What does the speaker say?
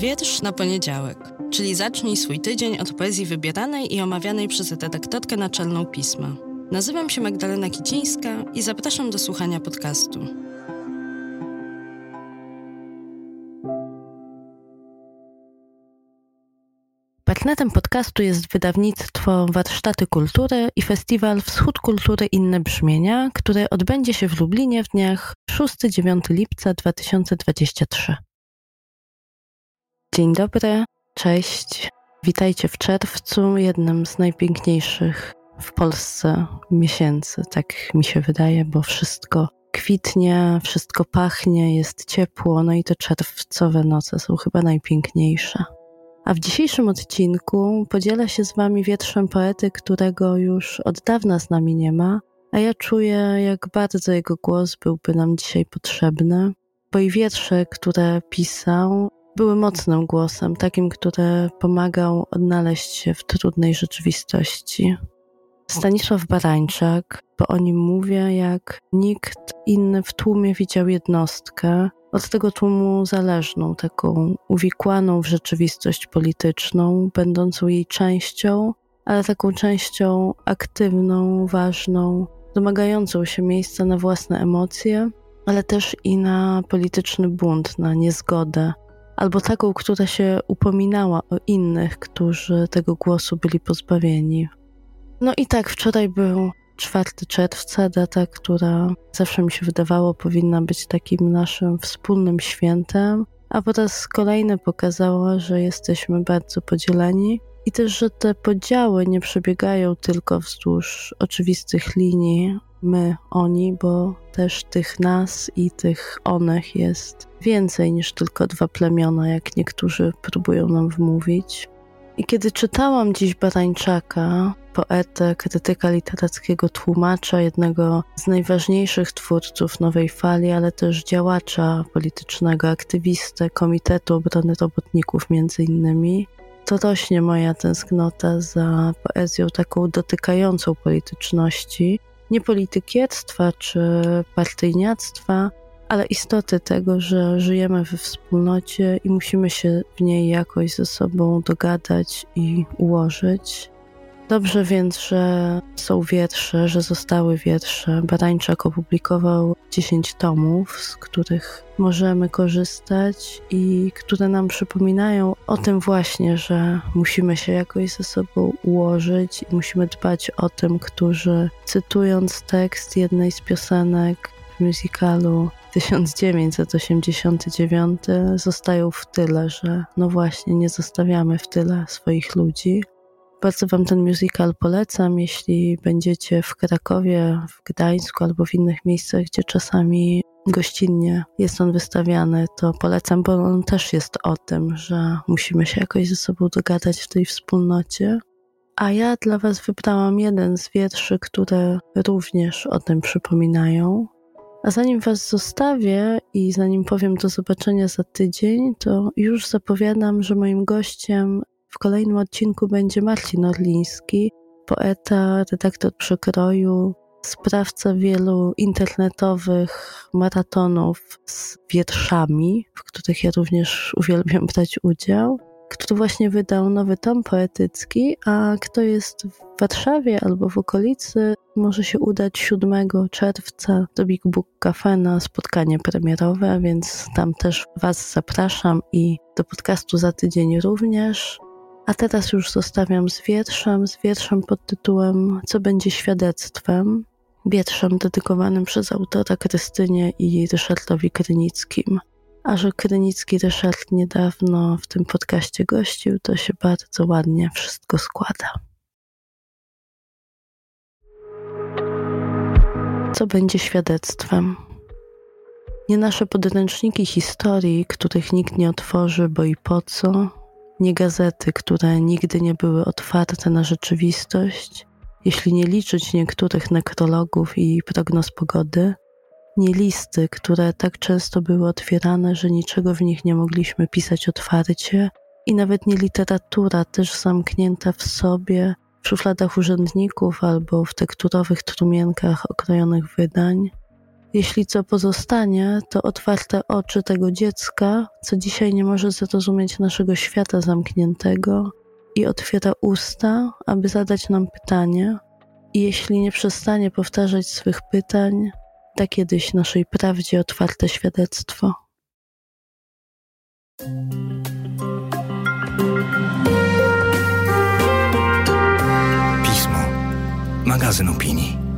Wiersz na poniedziałek, czyli zacznij swój tydzień od poezji wybieranej i omawianej przez redaktorkę naczelną pisma. Nazywam się Magdalena Kicińska i zapraszam do słuchania podcastu. Partnerem podcastu jest wydawnictwo Warsztaty Kultury i festiwal Wschód Kultury Inne Brzmienia, który odbędzie się w Lublinie w dniach 6-9 lipca 2023. Dzień dobry, cześć. Witajcie w czerwcu, jednym z najpiękniejszych w Polsce miesięcy, tak mi się wydaje, bo wszystko kwitnie, wszystko pachnie, jest ciepło, no i te czerwcowe noce są chyba najpiękniejsze. A w dzisiejszym odcinku podzielę się z Wami wietrzem poety, którego już od dawna z nami nie ma, a ja czuję, jak bardzo jego głos byłby nam dzisiaj potrzebny, bo i wiersze, które pisał, były mocnym głosem, takim, który pomagał odnaleźć się w trudnej rzeczywistości. Stanisław Barańczak, bo o nim mówię, jak nikt inny w tłumie widział jednostkę, od tego tłumu zależną, taką uwikłaną w rzeczywistość polityczną, będącą jej częścią, ale taką częścią aktywną, ważną, domagającą się miejsca na własne emocje, ale też i na polityczny bunt, na niezgodę, albo taką, która się upominała o innych, którzy tego głosu byli pozbawieni. No i tak, wczoraj był 4 czerwca, data, która zawsze mi się wydawało powinna być takim naszym wspólnym świętem, a po raz kolejny pokazała, że jesteśmy bardzo podzieleni i też, że te podziały nie przebiegają tylko wzdłuż oczywistych linii my, oni, bo też tych nas i tych onych jest więcej niż tylko dwa plemiona, jak niektórzy próbują nam wmówić. I kiedy czytałam dziś Barańczaka, poetę, krytyka literackiego, tłumacza, jednego z najważniejszych twórców nowej fali, ale też działacza politycznego, aktywistę Komitetu Obrony Robotników między innymi, to rośnie moja tęsknota za poezją taką dotykającą polityczności, nie politykierstwa czy partyjniactwa, ale istoty tego, że żyjemy we wspólnocie i musimy się w niej jakoś ze sobą dogadać i ułożyć. Dobrze więc, że są wiersze, że zostały wiersze. Barańczak opublikował 10 tomów, z których możemy korzystać i które nam przypominają o tym właśnie, że musimy się jakoś ze sobą ułożyć i musimy dbać o tym, którzy cytując tekst jednej z piosenek w musicalu 1989 zostają w tyle, że no właśnie nie zostawiamy w tyle swoich ludzi. Bardzo Wam ten musical polecam, jeśli będziecie w Krakowie, w Gdańsku albo w innych miejscach, gdzie czasami gościnnie jest on wystawiany, to polecam, bo on też jest o tym, że musimy się jakoś ze sobą dogadać w tej wspólnocie. A ja dla Was wybrałam jeden z wierszy, które również o tym przypominają. A zanim Was zostawię i zanim powiem do zobaczenia za tydzień, to już zapowiadam, że moim gościem w kolejnym odcinku będzie Marcin Orliński, poeta, redaktor przekroju, sprawca wielu internetowych maratonów z wierszami, w których ja również uwielbiam brać udział, który właśnie wydał nowy tom poetycki, a kto jest w Warszawie albo w okolicy, może się udać 7 czerwca do Big Book Cafe na spotkanie premierowe, więc tam też Was zapraszam i do podcastu za tydzień również. A teraz już zostawiam z wierszem, z wierszem pod tytułem Co będzie świadectwem? Wierszem dedykowanym przez autora Krystynie i Ryszardowi Krynickim. A że Krynicki Ryszard niedawno w tym podcaście gościł, to się bardzo ładnie wszystko składa. Co będzie świadectwem? Nie nasze podręczniki historii, których nikt nie otworzy, bo i po co, nie gazety, które nigdy nie były otwarte na rzeczywistość, jeśli nie liczyć niektórych nekrologów i prognoz pogody, nie listy, które tak często były otwierane, że niczego w nich nie mogliśmy pisać otwarcie, i nawet nie literatura, też zamknięta w sobie, w szufladach urzędników albo w tekturowych trumienkach okrojonych wydań, Jeśli co pozostanie, to otwarte oczy tego dziecka, co dzisiaj nie może zrozumieć naszego świata zamkniętego i otwiera usta, aby zadać nam pytanie, i jeśli nie przestanie powtarzać swych pytań, da kiedyś naszej prawdzie otwarte świadectwo. Pismo. Magazyn opinii.